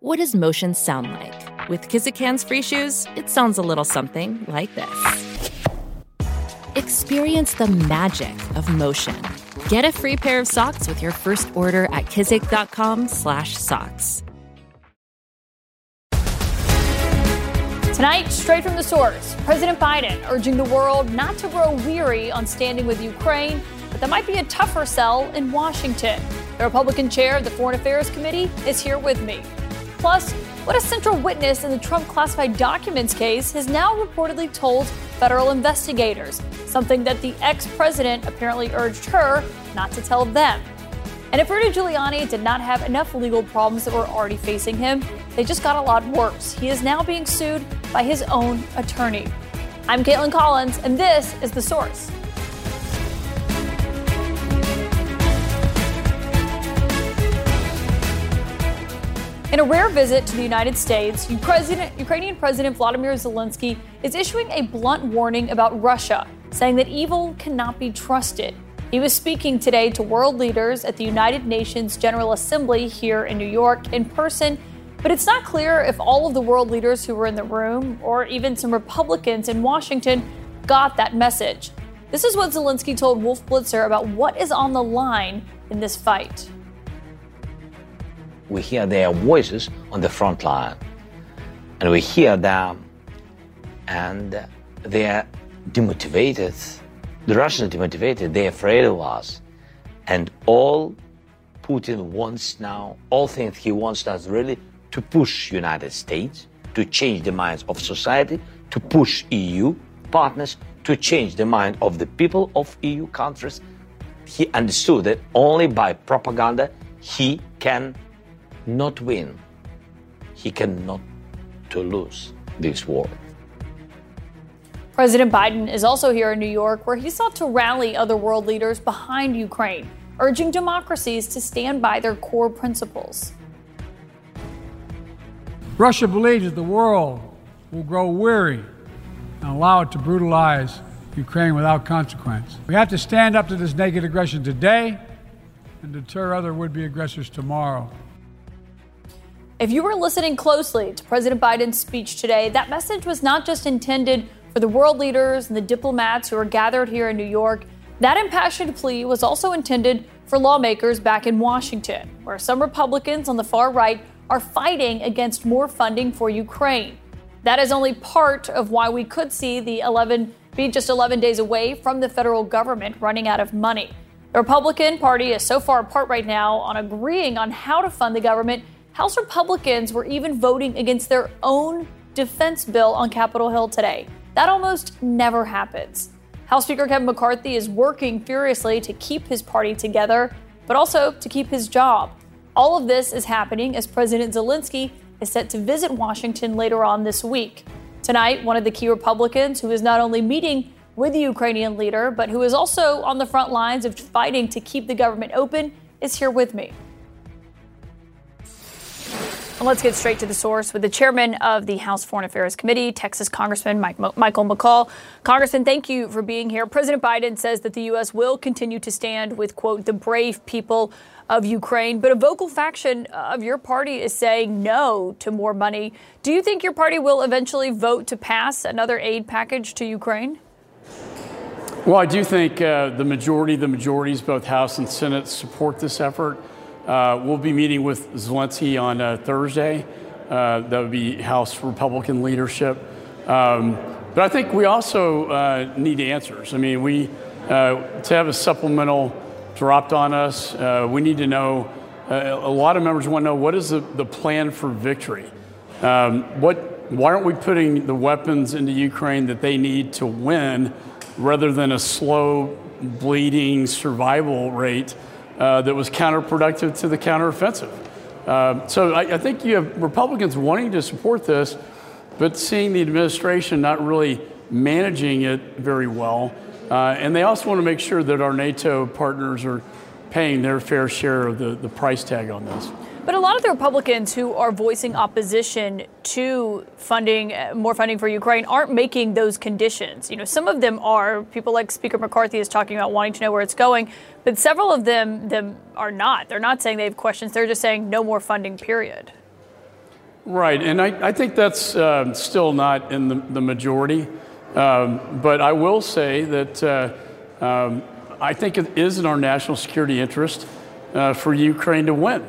What does motion sound like? With Kizik hands free shoes, it sounds a little something like this. Experience the magic of motion. Get a free pair of socks with your first order at kizik.com/socks. Tonight, straight from the source, President Biden urging the world not to grow weary on standing with Ukraine, but that might be a tougher sell in Washington. The Republican chair of the Foreign Affairs Committee is here with me. Plus, what a central witness in the Trump classified documents case has now reportedly told federal investigators, something that the ex president apparently urged her not to tell them. And if Rudy Giuliani did not have enough legal problems that were already facing him, they just got a lot worse. He is now being sued by his own attorney. I'm Kaitlan Collins, and this is The Source. In a rare visit to the United States, Ukrainian President Vladimir Zelensky is issuing a blunt warning about Russia, saying that evil cannot be trusted. He was speaking today to world leaders at the United Nations General Assembly here in New York in person, but it's not clear if all of the world leaders who were in the room, or even some Republicans in Washington, got that message. This is what Zelensky told Wolf Blitzer about what is on the line in this fight. We hear their voices on the front line, and we hear them, and they're demotivated. The Russians are demotivated, they're afraid of us. And all Putin wants now, all things he wants us really to push United States, to change the minds of society, to push EU partners, to change the mind of the people of EU countries. He understood that only by propaganda he can not win. He cannot to lose this war. President Biden is also here in New York, where he sought to rally other world leaders behind Ukraine, urging democracies to stand by their core principles. Russia believes that the world will grow weary and allow it to brutalize Ukraine without consequence. We have to stand up to this naked aggression today and deter other would be aggressors tomorrow. If you were listening closely to President Biden's speech today, that message was not just intended for the world leaders and the diplomats who are gathered here in New York, that impassioned plea was also intended for lawmakers back in Washington, where some Republicans on the far right are fighting against more funding for Ukraine. That is only part of why we could see the 11 be just 11 days away from the federal government running out of money. The Republican Party is so far apart right now on agreeing on how to fund the government. House Republicans were even voting against their own defense bill on Capitol Hill today. That almost never happens. House Speaker Kevin McCarthy is working furiously to keep his party together, but also to keep his job. All of this is happening as President Zelensky is set to visit Washington later on this week. Tonight, one of the key Republicans who is not only meeting with the Ukrainian leader, but who is also on the front lines of fighting to keep the government open, is here with me. Let's get straight to the source with the chairman of the House Foreign Affairs Committee, Texas Congressman Mike, Michael McCaul. Congressman, thank you for being here. President Biden says that the U.S. will continue to stand with, quote, the brave people of Ukraine, but a vocal faction of your party is saying no to more money. Do you think your party will eventually vote to pass another aid package to Ukraine? Well, I do think uh, the majority, the majorities, both House and Senate, support this effort. Uh, we'll be meeting with Zelensky on uh, Thursday. Uh, that would be House Republican leadership. Um, but I think we also uh, need answers. I mean, we uh, to have a supplemental dropped on us. Uh, we need to know. a lot of members want to know what is the, the plan for victory. Um, what? Why aren't we putting the weapons into Ukraine that they need to win, rather than a slow, bleeding survival rate? Uh, that was counterproductive to the counteroffensive. Uh, so I, I think you have Republicans wanting to support this, but seeing the administration not really managing it very well. Uh, and they also want to make sure that our NATO partners are paying their fair share of the, the price tag on this. But a lot of the Republicans who are voicing opposition to funding uh, more funding for Ukraine aren't making those conditions. You know, some of them are. People like Speaker McCarthy is talking about wanting to know where it's going, but several of them them are not. They're not saying they have questions. They're just saying no more funding. Period. Right, and I, I think that's uh, still not in the, the majority. Um, but I will say that uh, um, I think it is in our national security interest uh, for Ukraine to win.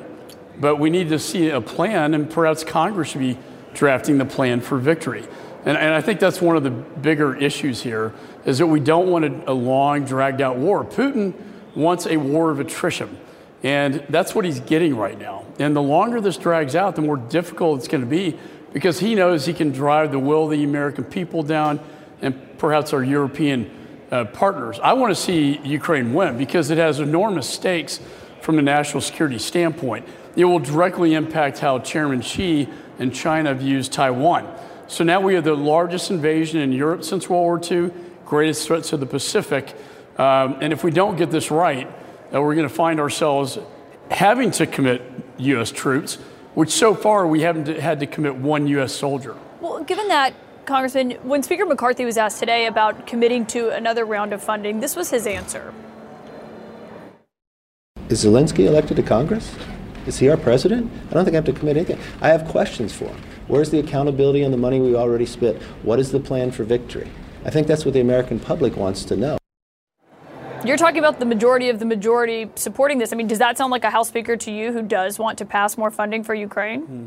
But we need to see a plan, and perhaps Congress should be drafting the plan for victory. And, and I think that's one of the bigger issues here is that we don't want a, a long, dragged out war. Putin wants a war of attrition. And that's what he's getting right now. And the longer this drags out, the more difficult it's going to be because he knows he can drive the will of the American people down and perhaps our European uh, partners. I want to see Ukraine win because it has enormous stakes from a national security standpoint it will directly impact how Chairman Xi and China views Taiwan. So now we have the largest invasion in Europe since World War II, greatest threat to the Pacific. Um, and if we don't get this right, uh, we're going to find ourselves having to commit U.S. troops, which so far we haven't had to commit one U.S. soldier. Well, given that, Congressman, when Speaker McCarthy was asked today about committing to another round of funding, this was his answer. Is Zelensky elected to Congress? Is he our president? I don't think I have to commit anything. I have questions for him. Where's the accountability on the money we already spent? What is the plan for victory? I think that's what the American public wants to know. You're talking about the majority of the majority supporting this. I mean, does that sound like a House Speaker to you who does want to pass more funding for Ukraine? Hmm.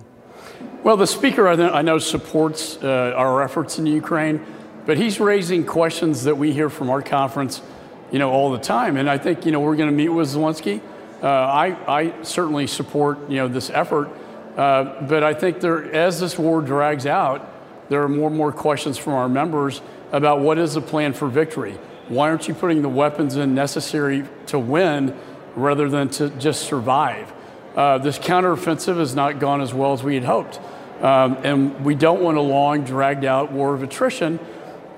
Well, the Speaker, I know, supports uh, our efforts in Ukraine, but he's raising questions that we hear from our conference, you know, all the time. And I think, you know, we're going to meet with Zelensky. Uh, I, I certainly support you know this effort, uh, but I think there, as this war drags out, there are more and more questions from our members about what is the plan for victory. Why aren't you putting the weapons in necessary to win rather than to just survive? Uh, this counteroffensive has not gone as well as we had hoped. Um, and we don't want a long, dragged out war of attrition.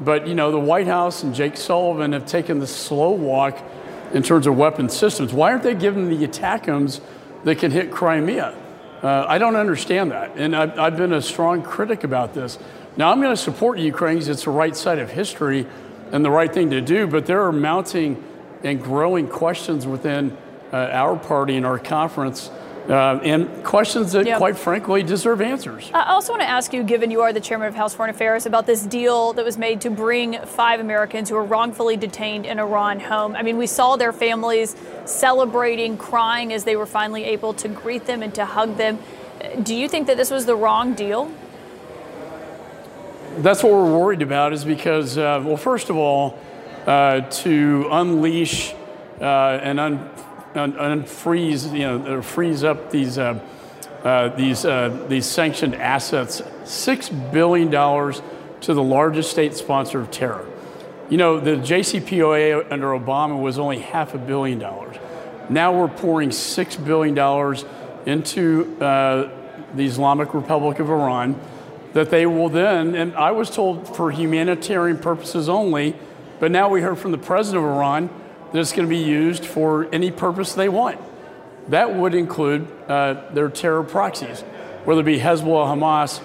But, you know, the White House and Jake Sullivan have taken the slow walk in terms of weapon systems. Why aren't they giving the ATACMS that can hit Crimea? Uh, I don't understand that. And I've, I've, been a strong critic about this. Now, I'm going to support Ukraine because it's the right side of history and the right thing to do, but there are mounting and growing questions within uh, our party and our conference uh, and questions that, quite frankly, deserve answers. I also want to ask you, given you are the chairman of House Foreign Affairs, about this deal that was made to bring five Americans who were wrongfully detained in Iran home. I mean, we saw their families celebrating, crying as they were finally able to greet them and to hug them. Do you think that this was the wrong deal? That's what we're worried about, is because, uh, well, first of all, uh, to unleash uh, an un- unfreeze, you know, freeze up these uh, uh, these uh, these sanctioned assets, six billion dollars to the largest state sponsor of terror. You know, the JCPOA under Obama was only half a billion dollars. Now we're pouring six billion dollars into uh, the Islamic Republic of Iran. That they will then, and I was told for humanitarian purposes only, but now we heard from the president of Iran that's going to be used for any purpose they want. That would include uh, their terror proxies, whether it be Hezbollah, Hamas,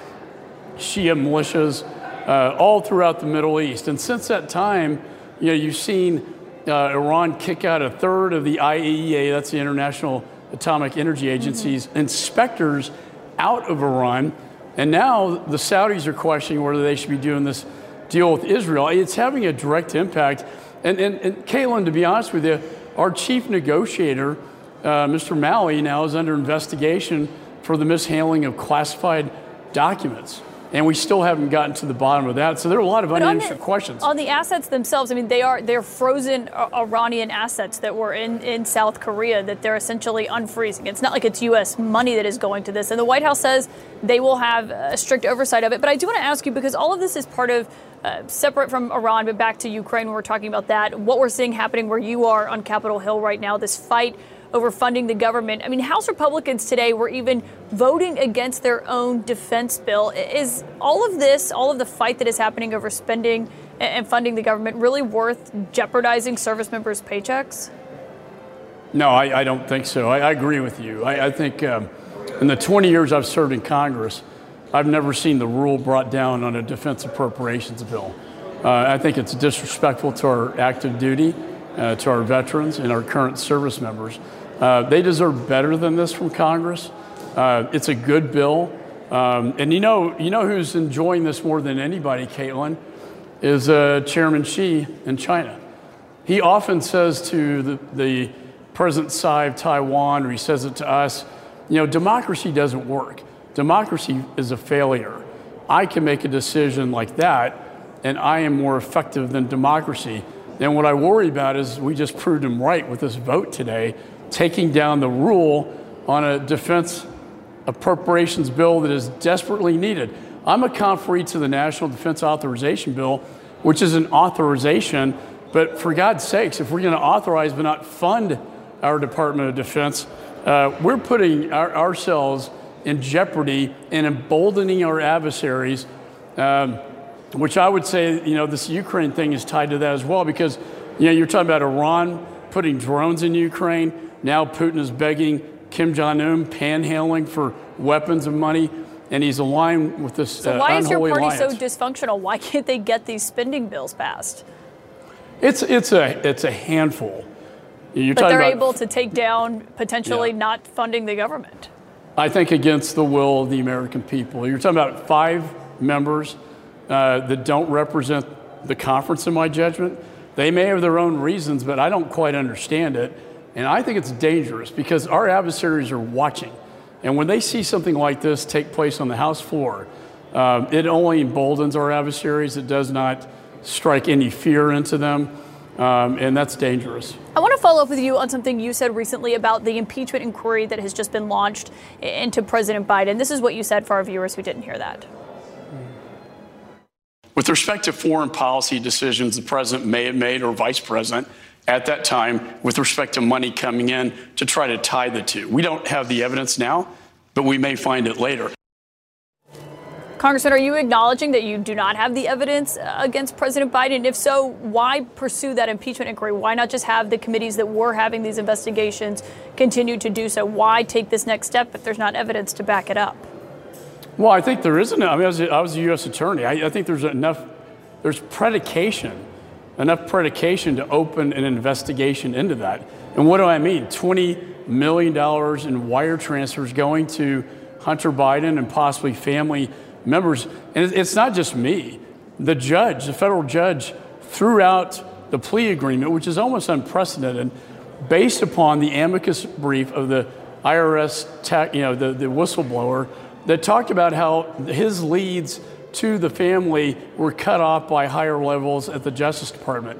Shia militias, uh, all throughout the Middle East. And since that time, you know, you've seen uh, Iran kick out a third of the IAEA, that's the International Atomic Energy Agency's mm-hmm. inspectors out of Iran. And now the Saudis are questioning whether they should be doing this deal with Israel. It's having a direct impact. And, and, and to be honest with you, our chief negotiator, uh, Mr. Malley, now is under investigation for the mishandling of classified documents. And we still haven't gotten to the bottom of that. So there are a lot of unanswered questions. On the assets themselves, I mean, they are they're frozen Iranian assets that were in, in South Korea that they're essentially unfreezing. It's not like it's U.S. money that is going to this. And the White House says they will have a strict oversight of it. But I do want to ask you because all of this is part of uh, separate from Iran, but back to Ukraine when we're talking about that, what we're seeing happening where you are on Capitol Hill right now, this fight over funding the government. I mean, House Republicans today were even voting against their own defense bill. Is all of this, all of the fight that is happening over spending and funding the government, really worth jeopardizing service members' paychecks? No, I, I don't think so. I, I agree with you. I, I think um, in the 20 years I've served in Congress, I've never seen the rule brought down on a defense appropriations bill. Uh, I think it's disrespectful to our active duty, uh, to our veterans, and our current service members. Uh, they deserve better than this from Congress. Uh, it's a good bill. Um, and you know, you know who's enjoying this more than anybody, Kaitlan, is uh, Chairman Xi in China. He often says to the, the President Tsai of Taiwan, or he says it to us, you know, democracy doesn't work. Democracy is a failure. I can make a decision like that, and I am more effective than democracy. And what I worry about is we just proved him right with this vote today, taking down the rule on a defense appropriations bill that is desperately needed. I'm a conferee to the National Defense Authorization Bill, which is an authorization, but for God's sakes, if we're going to authorize but not fund our Department of Defense, uh, we're putting our, ourselves in jeopardy and emboldening our adversaries, um, which I would say, you know, this Ukraine thing is tied to that as well because, you know, you're talking about Iran putting drones in Ukraine. Now Putin is begging Kim Jong un, panhandling for weapons and money, and he's aligned with this. So, uh, why is your party alliance. so dysfunctional? Why can't they get these spending bills passed? It's, it's, a, it's a handful. You're but they're about, able to take down potentially Yeah. not funding the government. I think, against the will of the American people. You're talking about five members uh, that don't represent the conference, in my judgment. They may have their own reasons, but I don't quite understand it. And I think it's dangerous because our adversaries are watching. And when they see something like this take place on the House floor, um, it only emboldens our adversaries. It does not strike any fear into them. Um, and that's dangerous. I want to follow up with you on something you said recently about the impeachment inquiry that has just been launched into President Biden. This is what you said for our viewers who didn't hear that. With respect to foreign policy decisions the president may have made or vice president at that time with respect to money coming in to try to tie the two. We don't have the evidence now, but we may find it later. Congressman, are you acknowledging that you do not have the evidence uh, against President Biden? If so, why pursue that impeachment inquiry? Why not just have the committees that were having these investigations continue to do so? Why take this next step if there's not evidence to back it up? Well, I think there isn't. I mean, I was, I was a U.S. attorney. I, I think there's enough, there's predication, enough predication to open an investigation into that. And what do I mean? $20 million in wire transfers going to Hunter Biden and possibly family members. And it's not just me. The judge, the federal judge, threw out the plea agreement, which is almost unprecedented, based upon the amicus brief of the IRS, tech, you know, the, the whistleblower that talked about how his leads to the family were cut off by higher levels at the Justice Department.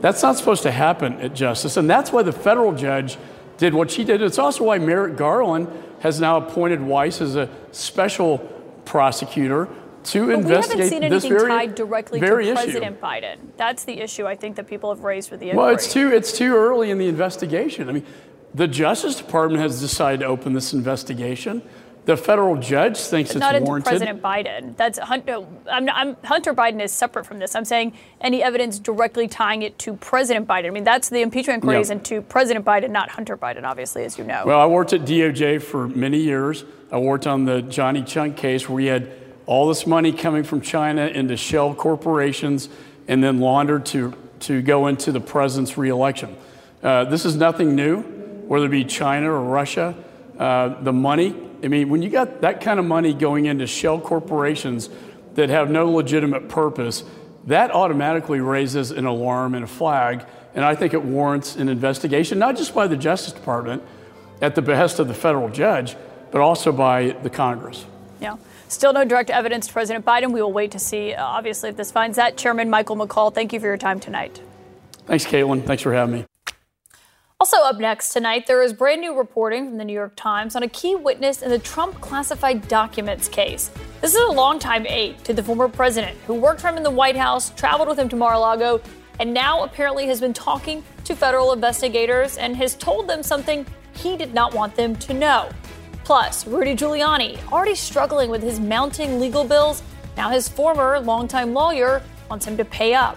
That's not supposed to happen at Justice, and that's why the federal judge did what she did. It's also why Merrick Garland has now appointed Weiss as a special prosecutor to But we investigate haven't seen this anything very, tied directly very to issue. President Biden. That's the issue I think that people have raised with the inquiry. Well, it's too it's too early in the investigation. I mean, the Justice Department has decided to open this investigation. The federal judge thinks not it's warranted. President Biden. That's Hunter. I'm, I'm, Hunter Biden is separate from this. I'm saying any evidence directly tying it to President Biden. I mean, that's the impeachment inquiry is Yeah. into President Biden, not Hunter Biden, obviously, as you know. Well, I worked at DOJ for many years. I worked on the Johnny Chung case where we had all this money coming from China into shell corporations and then laundered to, to go into the president's reelection. Uh, this is nothing new, whether it be China or Russia. Uh, the money, I mean, when you got that kind of money going into shell corporations that have no legitimate purpose, that automatically raises an alarm and a flag. And I think it warrants an investigation, not just by the Justice Department at the behest of the federal judge, but also by the Congress. Yeah. Still no direct evidence to President Biden. We will wait to see, uh, obviously, if this finds that. Chairman Michael McCaul, thank you for your time tonight. Thanks, Kaitlan. Thanks for having me. Also, up next tonight, there is brand new reporting from the New York Times on a key witness in the Trump classified documents case. This is a longtime aide to the former president who worked for him in the White House, traveled with him to Mar a Lago, and now apparently has been talking to federal investigators and has told them something he did not want them to know. Plus, Rudy Giuliani, already struggling with his mounting legal bills, now his former longtime lawyer wants him to pay up.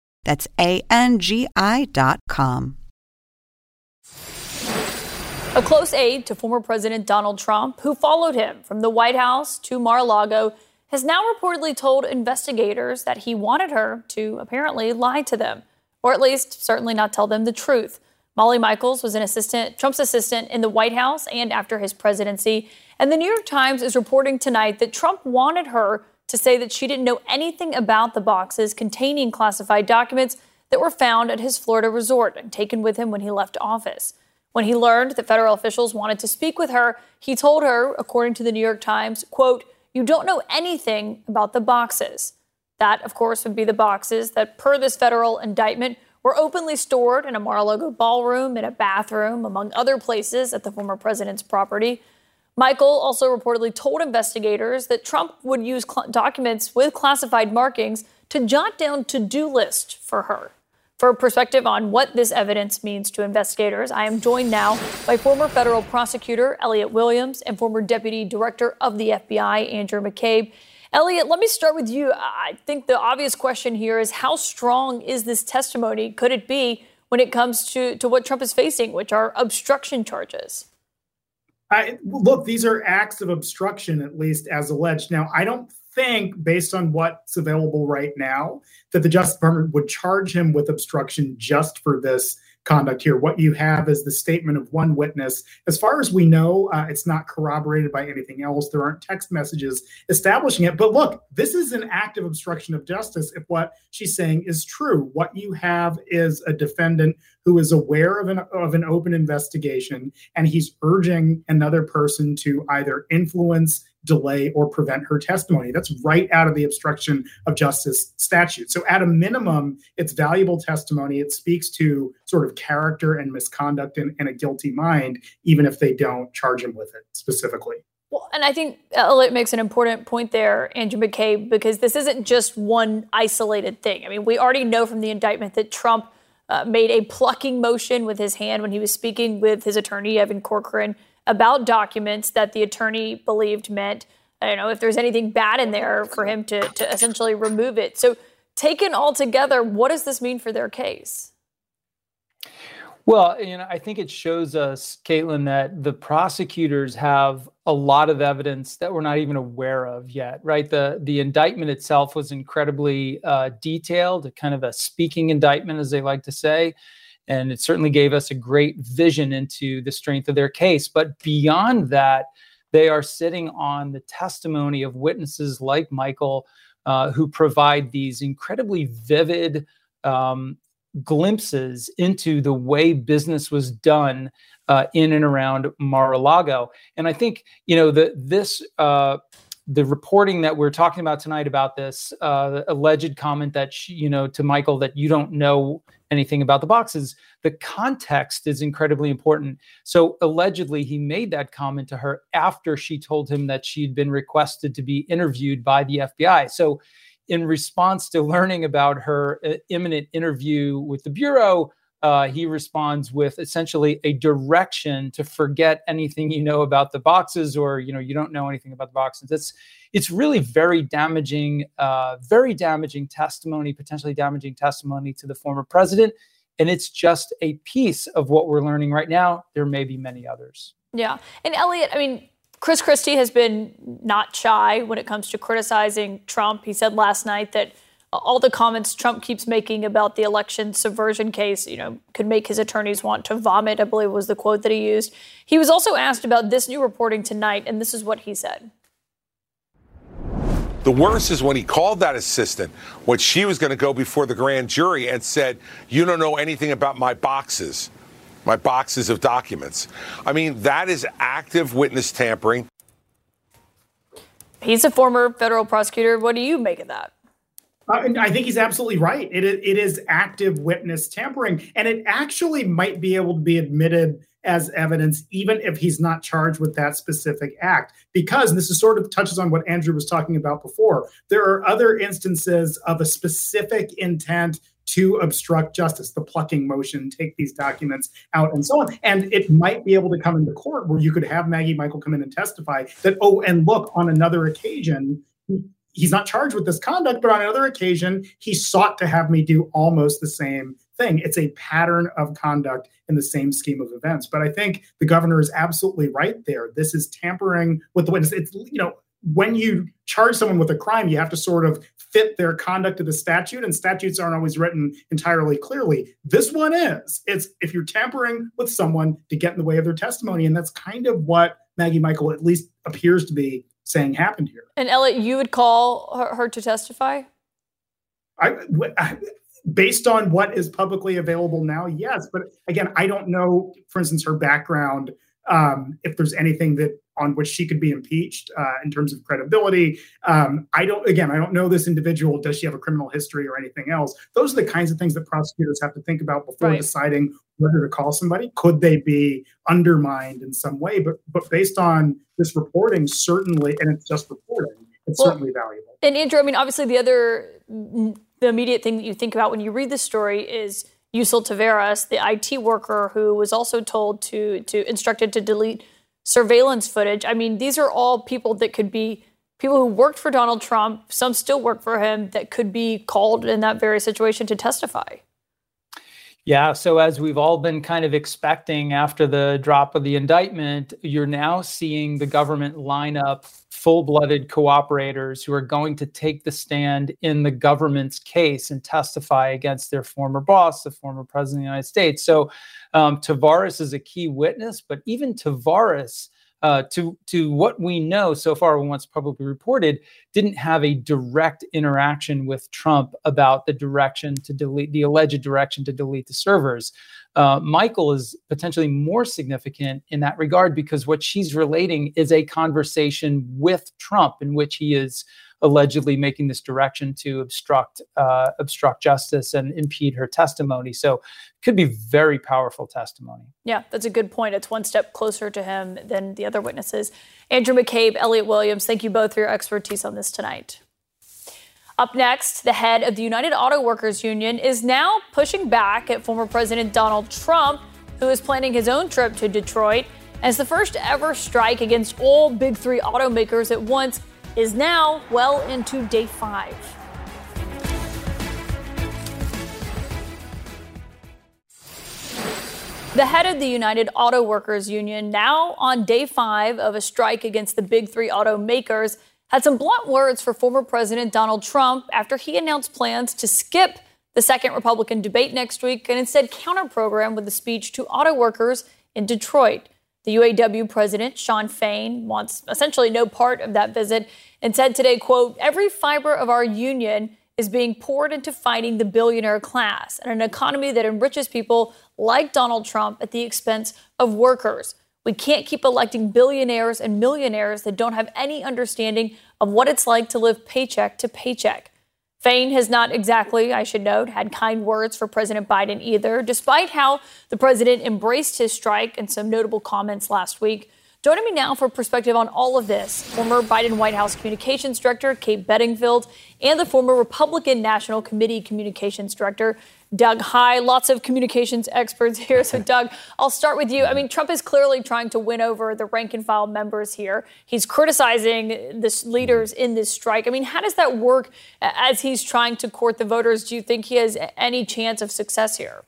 That's A-N-G-I dot com. A close aide to former President Donald Trump, who followed him from the White House to Mar a Lago, has now reportedly told investigators that he wanted her to apparently lie to them, or at least certainly not tell them the truth. Molly Michaels was an assistant, Trump's assistant in the White House and after his presidency. And the New York Times is reporting tonight that Trump wanted her to say that she didn't know anything about the boxes containing classified documents that were found at his Florida resort and taken with him when he left office. When he learned that federal officials wanted to speak with her, he told her, according to the New York Times, quote, "You don't know anything about the boxes." That, of course, would be the boxes that, per this federal indictment, were openly stored in a Mar-a-Lago ballroom, in a bathroom, among other places at the former president's property. Michael also reportedly told investigators that Trump would use cl- documents with classified markings to jot down to-do lists for her. For perspective on what this evidence means to investigators, I am joined now by former federal prosecutor Elliot Williams and former deputy director of the FBI Andrew McCabe. Elliot, let me start with you. I think the obvious question here is how strong is this testimony? Could it be when it comes to, to what Trump is facing, which are obstruction charges? I, look, these are acts of obstruction, at least as alleged. Now, I don't think, based on what's available right now, that the Justice Department would charge him with obstruction just for this conduct here. What you have is the statement of one witness. As far as we know, uh, it's not corroborated by anything else. There aren't text messages establishing it. But look, this is an act of obstruction of justice if what she's saying is true. What you have is a defendant who is aware of an of an open investigation and he's urging another person to either influence delay or prevent her testimony. That's right out of the obstruction of justice statute. So, at a minimum, it's valuable testimony. It speaks to sort of character and misconduct and, in a guilty mind, even if they don't charge him with it specifically. Well, and I think Elliot makes an important point there, Andrew McCabe, because this isn't just one isolated thing. I mean, we already know from the indictment that Trump uh, made a plucking motion with his hand when he was speaking with his attorney, Evan Corcoran about documents that the attorney believed meant, I don't know, if there's anything bad in there for him to, to essentially remove it. So, taken all together, what does this mean for their case? Well, you know, I think it shows us, Kaitlan, that the prosecutors have a lot of evidence that we're not even aware of yet, right? The the indictment itself was incredibly uh, detailed, kind of a speaking indictment, as they like to say and it certainly gave us a great vision into the strength of their case. But beyond that, they are sitting on the testimony of witnesses like Michael, uh, who provide these incredibly vivid um, glimpses into the way business was done uh, in and around Mar-a-Lago. And I think you know the this. Uh, the reporting that we're talking about tonight about this uh, alleged comment that she, you know to Michael that you don't know anything about the boxes, the context is incredibly important. So allegedly, he made that comment to her after she told him that she'd been requested to be interviewed by the FBI. So, in response to learning about her uh, imminent interview with the Bureau, uh, he responds with essentially a direction to forget anything you know about the boxes or you know you don't know anything about the boxes. It's it's really very damaging uh, very damaging testimony potentially damaging testimony to the former president. And it's just a piece of what we're learning right now. There may be many others. Yeah. And elliot i mean chris christie has been not shy when it comes to criticizing trump. He said last night that all the comments Trump keeps making about the election subversion case, you know, could make his attorneys want to vomit, I believe was the quote that he used. He was also asked about this new reporting tonight, and this is what he said. The worst is when he called that assistant when she was going to go before the grand jury and said, You don't know anything about my boxes, my boxes of documents. I mean, that is active witness tampering. He's a former federal prosecutor. What do you make of that? Uh, I think he's absolutely right. It, it is active witness tampering, and it actually might be able to be admitted as evidence, even if he's not charged with that specific act. Because this is sort of touches on what Andrew was talking about before. There are other instances of a specific intent to obstruct justice, the plucking motion, take these documents out, and so on. And it might be able to come into court where you could have Maggie Michael come in and testify that, oh, and look, on another occasion, he's not charged with this conduct, but on another occasion, he sought to have me do almost the same thing. It's a pattern of conduct in the same scheme of events. But I think the governor is absolutely right there. This is tampering with the witness. It's, you know, when you charge someone with a crime, you have to sort of fit their conduct to the statute, and statutes aren't always written entirely clearly. This one is. It's if you're tampering with someone to get in the way of their testimony, and that's kind of what Maggie Michael at least appears to be saying happened here. And Elliot, you would call her, her to testify? I, I, based on what is publicly available now, yes. But again, I don't know, for instance, her background, um, if there's anything that on which she could be impeached uh, in terms of credibility. Um, I don't, again, I don't know this individual. Does she have a criminal history or anything else? Those are the kinds of things that prosecutors have to think about before right. deciding whether to call somebody. Could they be undermined in some way? But but based on this reporting, certainly, and it's just reporting, it's well, certainly valuable. And Andrew, I mean, obviously, the other the immediate thing that you think about when you read this story is Yuscil Taveras, the IT worker who was also told to to instructed to delete surveillance footage. I mean, these are all people that could be people who worked for Donald Trump, some still work for him that could be called in that very situation to testify. Yeah. So, as we've all been kind of expecting after the drop of the indictment, you're now seeing the government line up full blooded cooperators who are going to take the stand in the government's case and testify against their former boss, the former president of the United States. So, um, Taveras is a key witness, but even Taveras uh, to to what we know so far, what's publicly reported, didn't have a direct interaction with Trump about the direction to delete the alleged direction to delete the servers. Uh, Michael is potentially more significant in that regard because what she's relating is a conversation with Trump in which he is allegedly making this direction to obstruct uh, obstruct justice and impede her testimony. So, could be very powerful testimony. Yeah, that's a good point. It's one step closer to him than the other witnesses. Andrew McCabe, Elliot Williams, thank you both for your expertise on this tonight. Up next, the head of the United Auto Workers Union is now pushing back at former President Donald Trump, who is planning his own trip to Detroit as the first ever strike against all big three automakers at once is now well into day five. The head of the United Auto Workers Union, now on day five of a strike against the big three automakers, had some blunt words for former President Donald Trump after he announced plans to skip the second Republican debate next week and instead counter program with a speech to auto workers in Detroit. The UAW president, Sean Fain, wants essentially no part of that visit and said today, quote, every fiber of our union is being poured into fighting the billionaire class and an economy that enriches people like Donald Trump at the expense of workers. We can't keep electing billionaires and millionaires that don't have any understanding of what it's like to live paycheck to paycheck. Fain has not exactly, I should note, had kind words for President Biden either, despite how the president embraced his strike and some notable comments last week. Joining me now for perspective on all of this, former Biden White House Communications Director Kate Bedingfield and the former Republican National Committee Communications Director Doug Heye. Lots of communications experts here. So, Doug, I'll start with you. I mean, Trump is clearly trying to win over the rank and file members here. He's criticizing the leaders in this strike. I mean, how does that work as he's trying to court the voters? Do you think he has any chance of success here?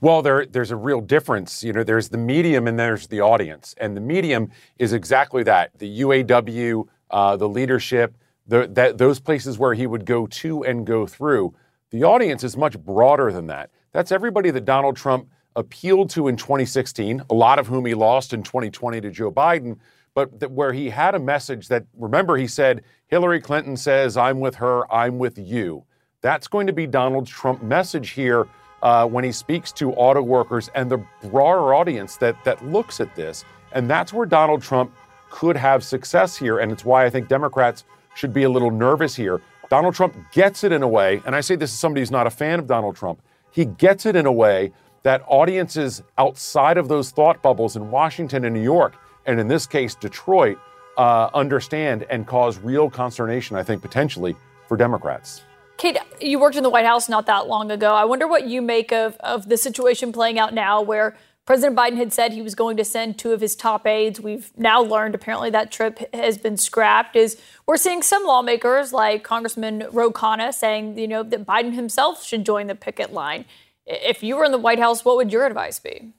Well, there, there's a real difference. You know, there's the medium and there's the audience. And the medium is exactly that the UAW, uh, the leadership, the, that, those places where he would go to and go through. The audience is much broader than that. That's everybody that Donald Trump appealed to in 2016, a lot of whom he lost in 2020 to Joe Biden. but th- where he had a message that, remember, he said, Hillary Clinton says, I'm with her, I'm with you. That's going to be Donald Trump's message here uh, when he speaks to auto workers and the broader audience that, that looks at this. And that's where Donald Trump could have success here. And it's why I think Democrats should be a little nervous here. Donald Trump gets it in a way, and I say this as somebody who's not a fan of Donald Trump, he gets it in a way that audiences outside of those thought bubbles in Washington and New York, and in this case, Detroit, uh, understand and cause real consternation, I think, potentially for Democrats. Kate, you worked in the White House not that long ago. I wonder what you make of, of the situation playing out now where President Biden had said he was going to send two of his top aides. We've now learned apparently that trip has been scrapped. Is we're seeing some lawmakers like Congressman Ro Khanna saying, you know, that Biden himself should join the picket line. If you were in the White House, what would your advice be?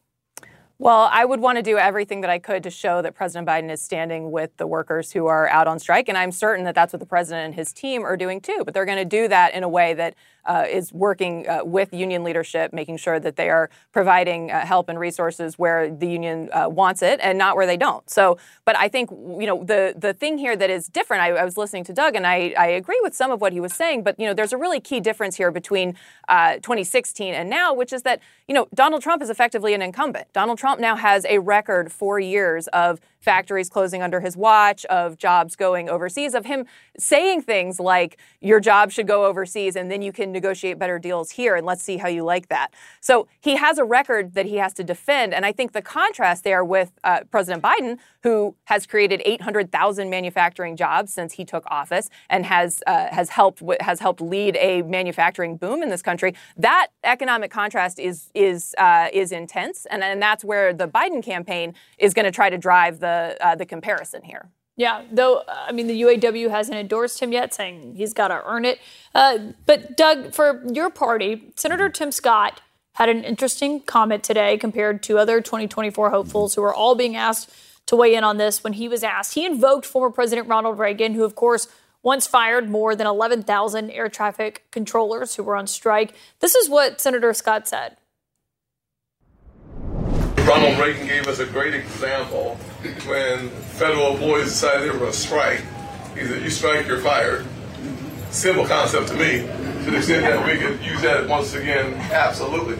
Well, I would want to do everything that I could to show that President Biden is standing with the workers who are out on strike. And I'm certain that that's what the president and his team are doing too. But they're going to do that in a way that uh, is working uh, with union leadership, making sure that they are providing uh, help and resources where the union uh, wants it and not where they don't. So, but I think you know the the thing here that is different. I, I was listening to Doug, and I, I agree with some of what he was saying. But you know, there's a really key difference here between uh, 2016 and now, which is that you know Donald Trump is effectively an incumbent. Donald Trump now has a record four years of factories closing under his watch, of jobs going overseas, of him saying things like, your job should go overseas and then you can negotiate better deals here and let's see how you like that. So he has a record that he has to defend. And I think the contrast there with uh, President Biden, who has created 800,000 manufacturing jobs since he took office and has, uh, has, helped, has helped lead a manufacturing boom in this country, that economic contrast is, is, uh, is intense. And, and that's where the Biden campaign is going to try to drive the uh, the comparison here. Yeah, though I mean the UAW hasn't endorsed him yet, saying he's got to earn it. Uh, but Doug, for your party, Senator Tim Scott had an interesting comment today compared to other 2024 hopefuls who are all being asked to weigh in on this. When he was asked, he invoked former President Ronald Reagan, who of course once fired more than 11,000 air traffic controllers who were on strike. This is what Senator Scott said. Ronald Reagan gave us a great example when federal employees decided they were going to strike. He said, You strike, you're fired. Simple concept to me. To the extent that we could use that once again, absolutely.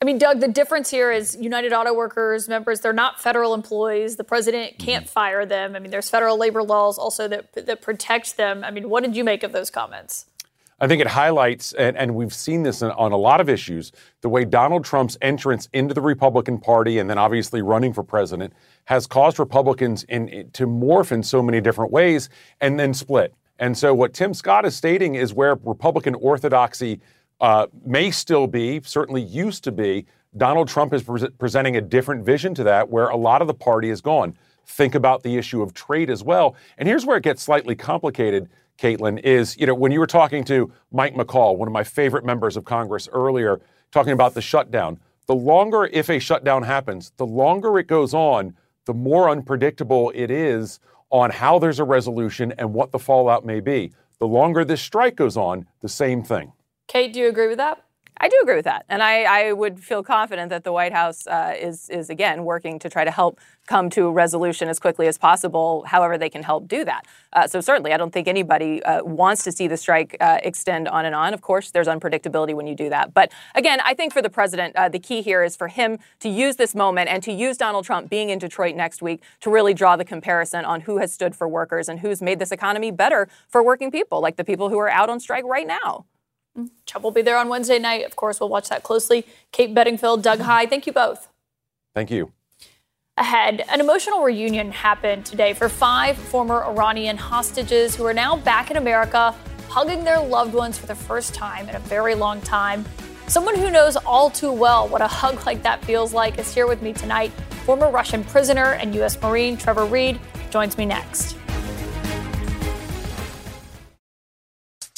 I mean, Doug, the difference here is United Auto Workers members, they're not federal employees. The president can't mm-hmm. fire them. I mean, there's federal labor laws also that, that protect them. I mean, what did you make of those comments? I think it highlights, and, and we've seen this in, on a lot of issues, the way Donald Trump's entrance into the Republican Party and then obviously running for president has caused Republicans in, in, to morph in so many different ways and then split. And so, what Tim Scott is stating is where Republican orthodoxy uh, may still be, certainly used to be, Donald Trump is pre- presenting a different vision to that, where a lot of the party is gone. Think about the issue of trade as well. And here's where it gets slightly complicated Kaitlan, is you know when you were talking to Mike McCaul, one of my favorite members of Congress earlier, talking about the shutdown. The longer, if a shutdown happens, the longer it goes on, the more unpredictable it is on how there's a resolution and what the fallout may be. The longer this strike goes on, the same thing. Kate, do you agree with that? I do agree with that, and I, I would feel confident that the White House uh, is is again working to try to help come to a resolution as quickly as possible. However, they can help do that. Uh, so certainly, I don't think anybody uh, wants to see the strike uh, extend on and on. Of course, there's unpredictability when you do that. But again, I think for the president, uh, the key here is for him to use this moment and to use Donald Trump being in Detroit next week to really draw the comparison on who has stood for workers and who's made this economy better for working people, like the people who are out on strike right now. Chubb will be there on Wednesday night. Of course, we'll watch that closely. Kate Bedingfield, Doug Heye, thank you both. Thank you. Ahead, an emotional reunion happened today for five former Iranian hostages who are now back in America, hugging their loved ones for the first time in a very long time. Someone who knows all too well what a hug like that feels like is here with me tonight. Former Russian prisoner and U.S. Marine Trevor Reed joins me next.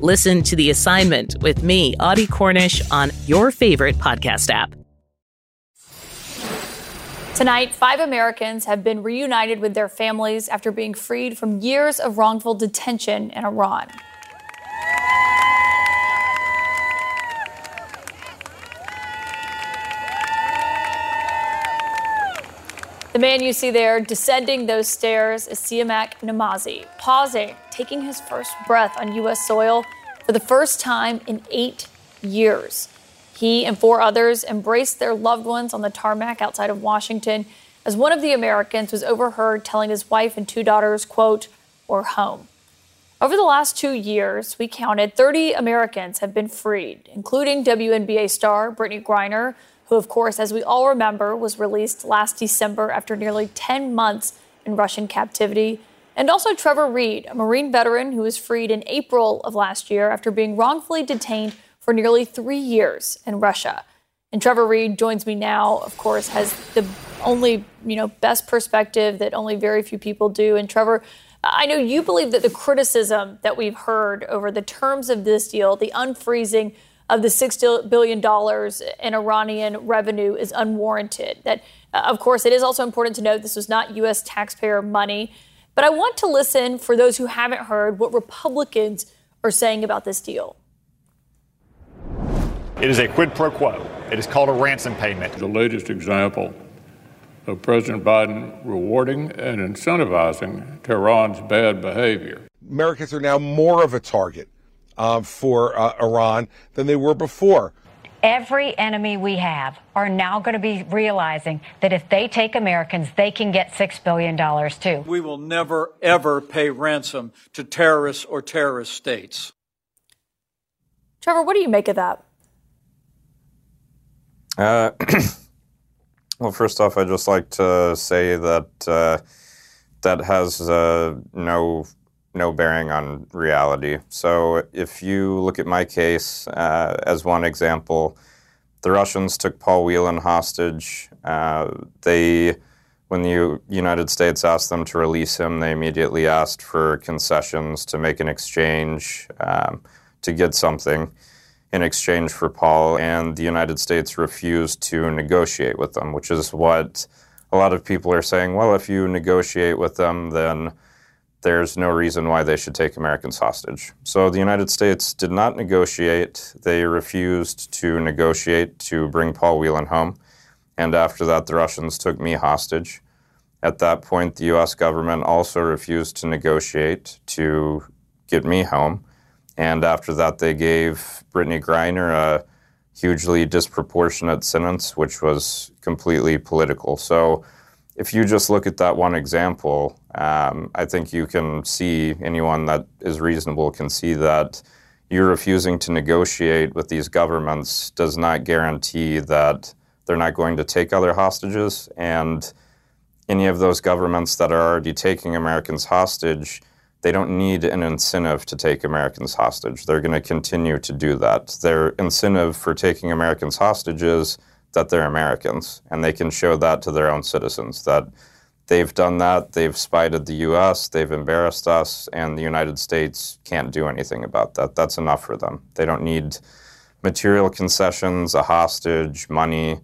Listen to The Assignment with me, Audie Cornish, on your favorite podcast app. Tonight, five Americans have been reunited with their families after being freed from years of wrongful detention in Iran. The man you see there descending those stairs is Siamak Namazi, pausing, taking his first breath on U.S. soil for the first time in eight years. He and four others embraced their loved ones on the tarmac outside of Washington as one of the Americans was overheard telling his wife and two daughters, quote, we're home. Over the last two years, we counted 30 Americans have been freed, including WNBA star Brittney Griner, who, of course, as we all remember, was released last December after nearly 10 months in Russian captivity. And also Trevor Reed, a Marine veteran who was freed in April of last year after being wrongfully detained for nearly three years in Russia. And Trevor Reed joins me now, of course, has the only, you know, best perspective that only very few people do. And Trevor, I know you believe that the criticism that we've heard over the terms of this deal, the unfreezing of the $6 billion in Iranian revenue is unwarranted. That, uh, of course, it is also important to note this was not U.S. taxpayer money. But I want to listen, for those who haven't heard, what Republicans are saying about this deal. It is a quid pro quo. It is called a ransom payment. The latest example of President Biden rewarding and incentivizing Tehran's bad behavior. Americans are now more of a target uh, for uh, Iran than they were before. Every enemy we have are now going to be realizing that if they take Americans, they can get $6 billion too. We will never, ever pay ransom to terrorists or terrorist states. Trevor, what do you make of that? Uh, well, first off, I'd just like to say that uh, that has uh, no no bearing on reality. So if you look at my case uh, as one example, the Russians took Paul Whelan hostage. Uh, they, when the United States asked them to release him, they immediately asked for concessions to make an exchange um, to get something in exchange for Paul, and the United States refused to negotiate with them, which is what a lot of people are saying. Well, if you negotiate with them, then there's no reason why they should take Americans hostage. So the United States did not negotiate. They refused to negotiate to bring Paul Whelan home. And after that, the Russians took me hostage. At that point, the US government also refused to negotiate to get me home. And after that, they gave Brittney Griner a hugely disproportionate sentence, which was completely political. So if you just look at that one example, um, I think you can see anyone that is reasonable can see that you refusing to negotiate with these governments does not guarantee that they're not going to take other hostages. And any of those governments that are already taking Americans hostage, they don't need an incentive to take Americans hostage. They're going to continue to do that. Their incentive for taking Americans hostages that they're Americans, and they can show that to their own citizens that they've done that, they've spited the U.S., they've embarrassed us, and the United States can't do anything about that. That's enough for them. They don't need material concessions, a hostage, money.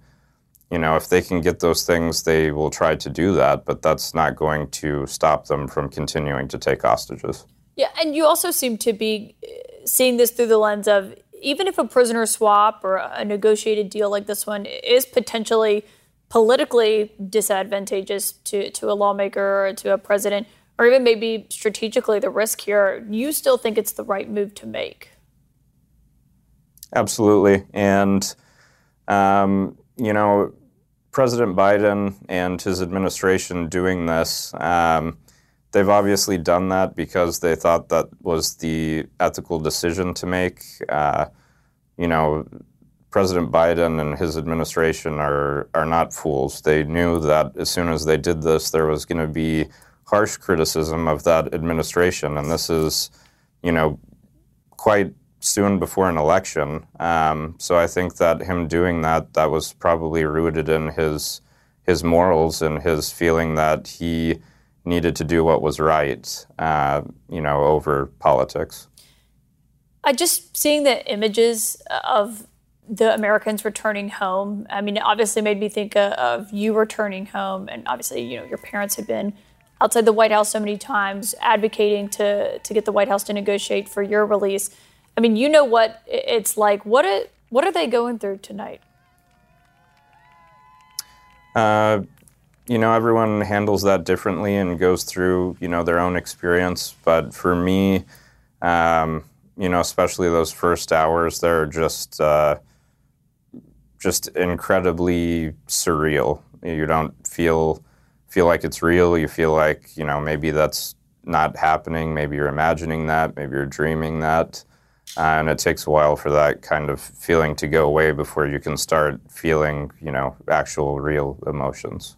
You know, if they can get those things, they will try to do that, but that's not going to stop them from continuing to take hostages. Yeah, and you also seem to be uh, seeing this through the lens of even if a prisoner swap or a negotiated deal like this one is potentially politically disadvantageous to, to a lawmaker or to a president, or even maybe strategically the risk here, you still think it's the right move to make? Absolutely. And, um, you know, President Biden and his administration doing this, um, they've obviously done that because they thought that was the ethical decision to make. Uh, you know, President Biden and his administration are are not fools. They knew that as soon as they did this, there was going to be harsh criticism of that administration, and this is, you know, quite soon before an election. Um, so I think that him doing that that was probably rooted in his his morals and his feeling that he needed to do what was right, uh, you know, over politics. I just seeing the images of the Americans returning home. I mean, it obviously made me think of you returning home, and obviously, you know, your parents had been outside the White House so many times, advocating to to get the White House to negotiate for your release. I mean, you know what it's like. What are, what are they going through tonight? Uh, you know, everyone handles that differently and goes through you know their own experience. But for me, um, you know, especially those first hours, they're just uh, just incredibly surreal. You don't feel feel like it's real. You feel like you know maybe that's not happening. Maybe you're imagining that. Maybe you're dreaming that. Uh, and it takes a while for that kind of feeling to go away before you can start feeling, you know, actual real emotions.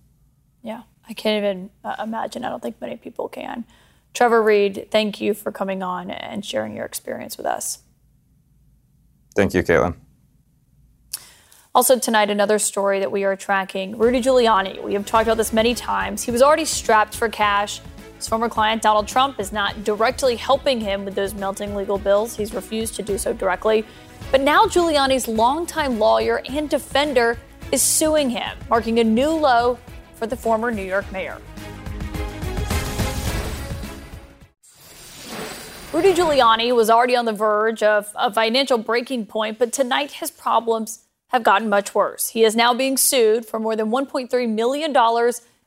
Yeah, I can't even uh, imagine. I don't think many people can. Trevor Reed, thank you for coming on and sharing your experience with us. Thank you, Kaitlan. Also, tonight, another story that we are tracking Rudy Giuliani. We have talked about this many times. He was already strapped for cash. His former client, Donald Trump, is not directly helping him with those melting legal bills. He's refused to do so directly. But now, Giuliani's longtime lawyer and defender is suing him, marking a new low for the former New York mayor. Rudy Giuliani was already on the verge of a financial breaking point, but tonight his problems have gotten much worse. He is now being sued for more than $1.3 million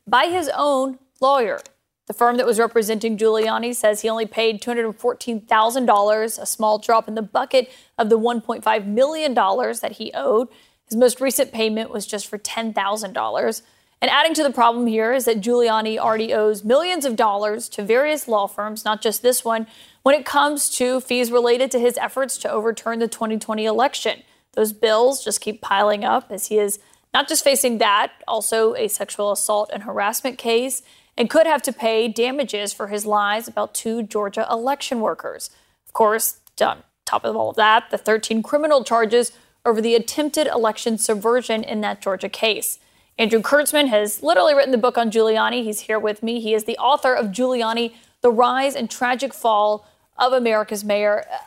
by his own lawyer. The firm that was representing Giuliani says he only paid $214,000, a small drop in the bucket of the $1.5 million that he owed. His most recent payment was just for $10,000. And adding to the problem here is that Giuliani already owes millions of dollars to various law firms, not just this one, when it comes to fees related to his efforts to overturn the 2020 election. Those bills just keep piling up as he is not just facing that, also a sexual assault and harassment case, and could have to pay damages for his lies about two Georgia election workers. Of course, on top of all of that, the 13 criminal charges over the attempted election subversion in that Georgia case. Andrew Kirtzman has literally written the book on Giuliani. He's here with me. He is the author of Giuliani, The Rise and Tragic Fall of America's Mayor. Uh,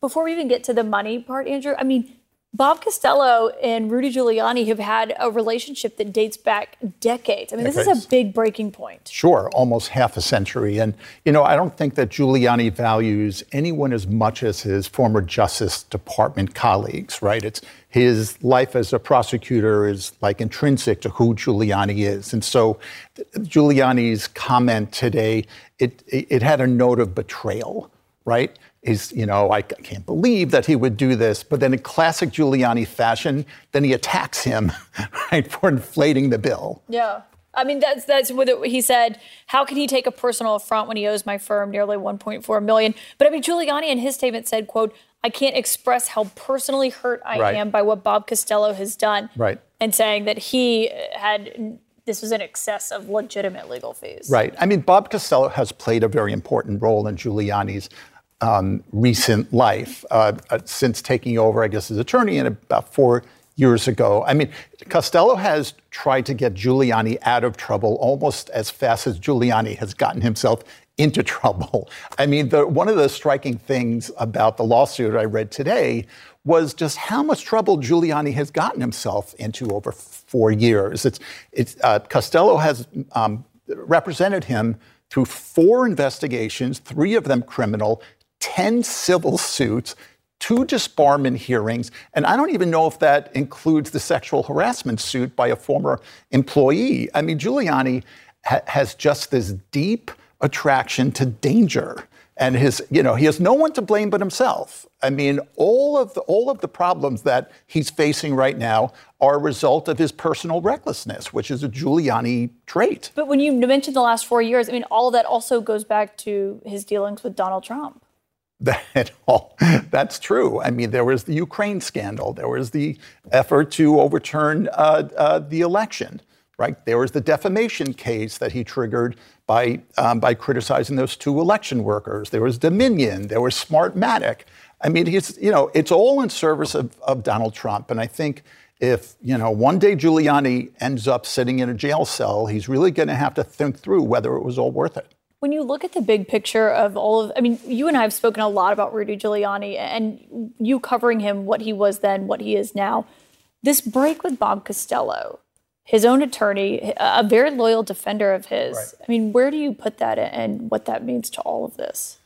before we even get to the money part, Andrew, I mean, Bob Costello and Rudy Giuliani have had a relationship that dates back decades. I mean, decades. this is a big breaking point. Sure, almost half a century. And, you know, I don't think that Giuliani values anyone as much as his former Justice Department colleagues, right? It's his life as a prosecutor is like intrinsic to who Giuliani is. And so Giuliani's comment today, it, it had a note of betrayal, right? Is, you know, I can't believe that he would do this. But then in classic Giuliani fashion, then he attacks him, right, for inflating the bill. Yeah. I mean, that's that's what it, he said. How can he take a personal affront when he owes my firm nearly 1.4 million? But I mean, Giuliani in his statement said, "quote I can't express how personally hurt I right. am by what Bob Costello has done." Right. And saying that he had this was in excess of legitimate legal fees. Right. I mean, Bob Costello has played a very important role in Giuliani's um, recent life uh, uh, since taking over, I guess, as attorney in about four years ago. I mean, Costello has tried to get Giuliani out of trouble almost as fast as Giuliani has gotten himself into trouble. I mean, the, one of the striking things about the lawsuit I read today was just how much trouble Giuliani has gotten himself into over four years. It's, it's uh, Costello has um, represented him through four investigations, three of them criminal, 10 civil suits, two disbarment hearings, and I don't even know if that includes the sexual harassment suit by a former employee. I mean, Giuliani ha- has just this deep attraction to danger. And his, you know, he has no one to blame but himself. I mean, all of the, all of the problems that he's facing right now are a result of his personal recklessness, which is a Giuliani trait. But when you mentioned the last four years, I mean, all of that also goes back to his dealings with Donald Trump. That all, that's true. I mean, there was the Ukraine scandal. There was the effort to overturn uh, uh, the election. right? There was the defamation case that he triggered by, um, by criticizing those two election workers. There was Dominion. There was Smartmatic. I mean, he's, you know, it's all in service of, of Donald Trump. And I think if, you know, one day Giuliani ends up sitting in a jail cell, he's really going to have to think through whether it was all worth it. When you look at the big picture of all of, I mean, you and I have spoken a lot about Rudy Giuliani and you covering him, what he was then, what he is now. This break with Bob Costello, his own attorney, a very loyal defender of his. Right. I mean, where do you put that and what that means to all of this?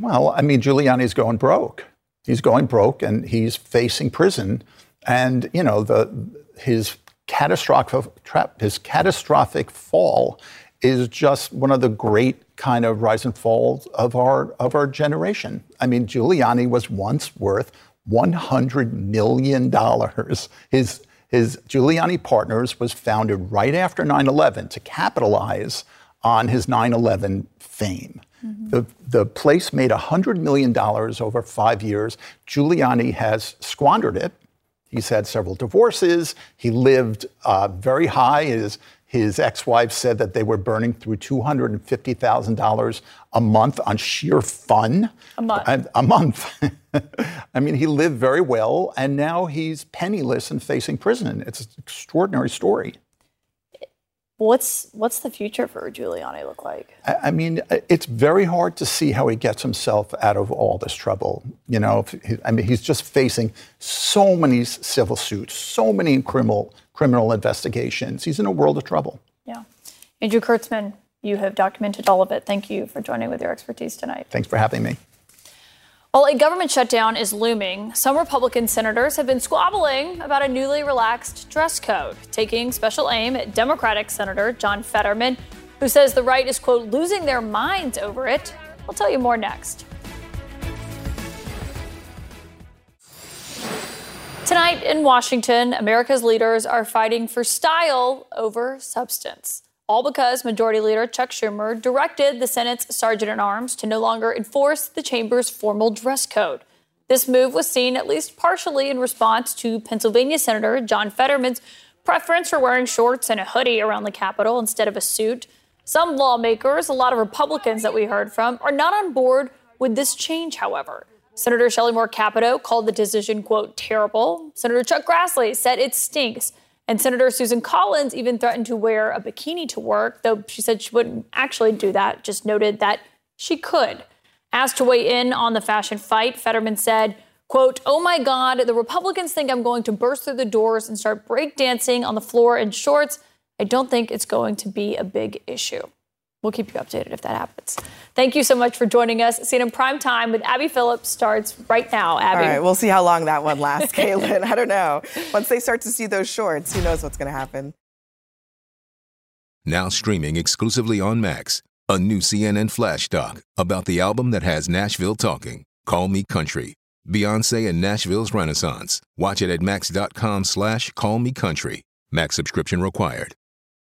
Well, I mean, Giuliani's going broke. He's going broke and he's facing prison. And, you know, the his catastrophic his catastrophic fall is just one of the great kind of rise and falls of our of our generation. I mean, Giuliani was once worth 100 million dollars. His his Giuliani Partners was founded right after 9/11 to capitalize on his 9/11 fame. Mm-hmm. The, the place made $100 million over five years. Giuliani has squandered it. He's had several divorces. He lived uh, very high. His, his ex wife said that they were burning through $250,000 a month on sheer fun. A month. A, a month. I mean, he lived very well, and now he's penniless and facing prison. It's an extraordinary story. What's what's the future for Giuliani look like? I, mean, it's very hard to see how he gets himself out of all this trouble. You know, I mean, he's just facing so many civil suits, so many criminal criminal investigations. He's in a world of trouble. Yeah, Andrew Kirtzman, you have documented all of it. Thank you for joining with your expertise tonight. Thanks for having me. While a government shutdown is looming, some Republican senators have been squabbling about a newly relaxed dress code, taking special aim at Democratic Senator John Fetterman, who says the right is, quote, losing their minds over it. I'll tell you more next. Tonight in Washington, America's leaders are fighting for style over substance all because Majority Leader Chuck Schumer directed the Senate's Sergeant at Arms to no longer enforce the chamber's formal dress code. This move was seen at least partially in response to Pennsylvania Senator John Fetterman's preference for wearing shorts and a hoodie around the Capitol instead of a suit. Some lawmakers, a lot of Republicans that we heard from, are not on board with this change, however. Senator Shelley Moore Capito called the decision, quote, terrible. Senator Chuck Grassley said it stinks and Senator Susan Collins even threatened to wear a bikini to work, though she said she wouldn't actually do that, just noted that she could. Asked to weigh in on the fashion fight, Fetterman said, quote, Oh my God, the Republicans think I'm going to burst through the doors and start breakdancing on the floor in shorts. I don't think it's going to be a big issue. We'll keep you updated if that happens. Thank you so much for joining us. CNN Prime Time with Abby Phillips starts right now. Abby. All right, we'll see how long that one lasts, Kaitlan. I don't know. Once they start to see those shorts, who knows what's going to happen. Now streaming exclusively on Max, a new CNN flash doc about the album that has Nashville talking. Call Me Country. Beyonce and Nashville's Renaissance. Watch it at max.com slash call me country. Max subscription required.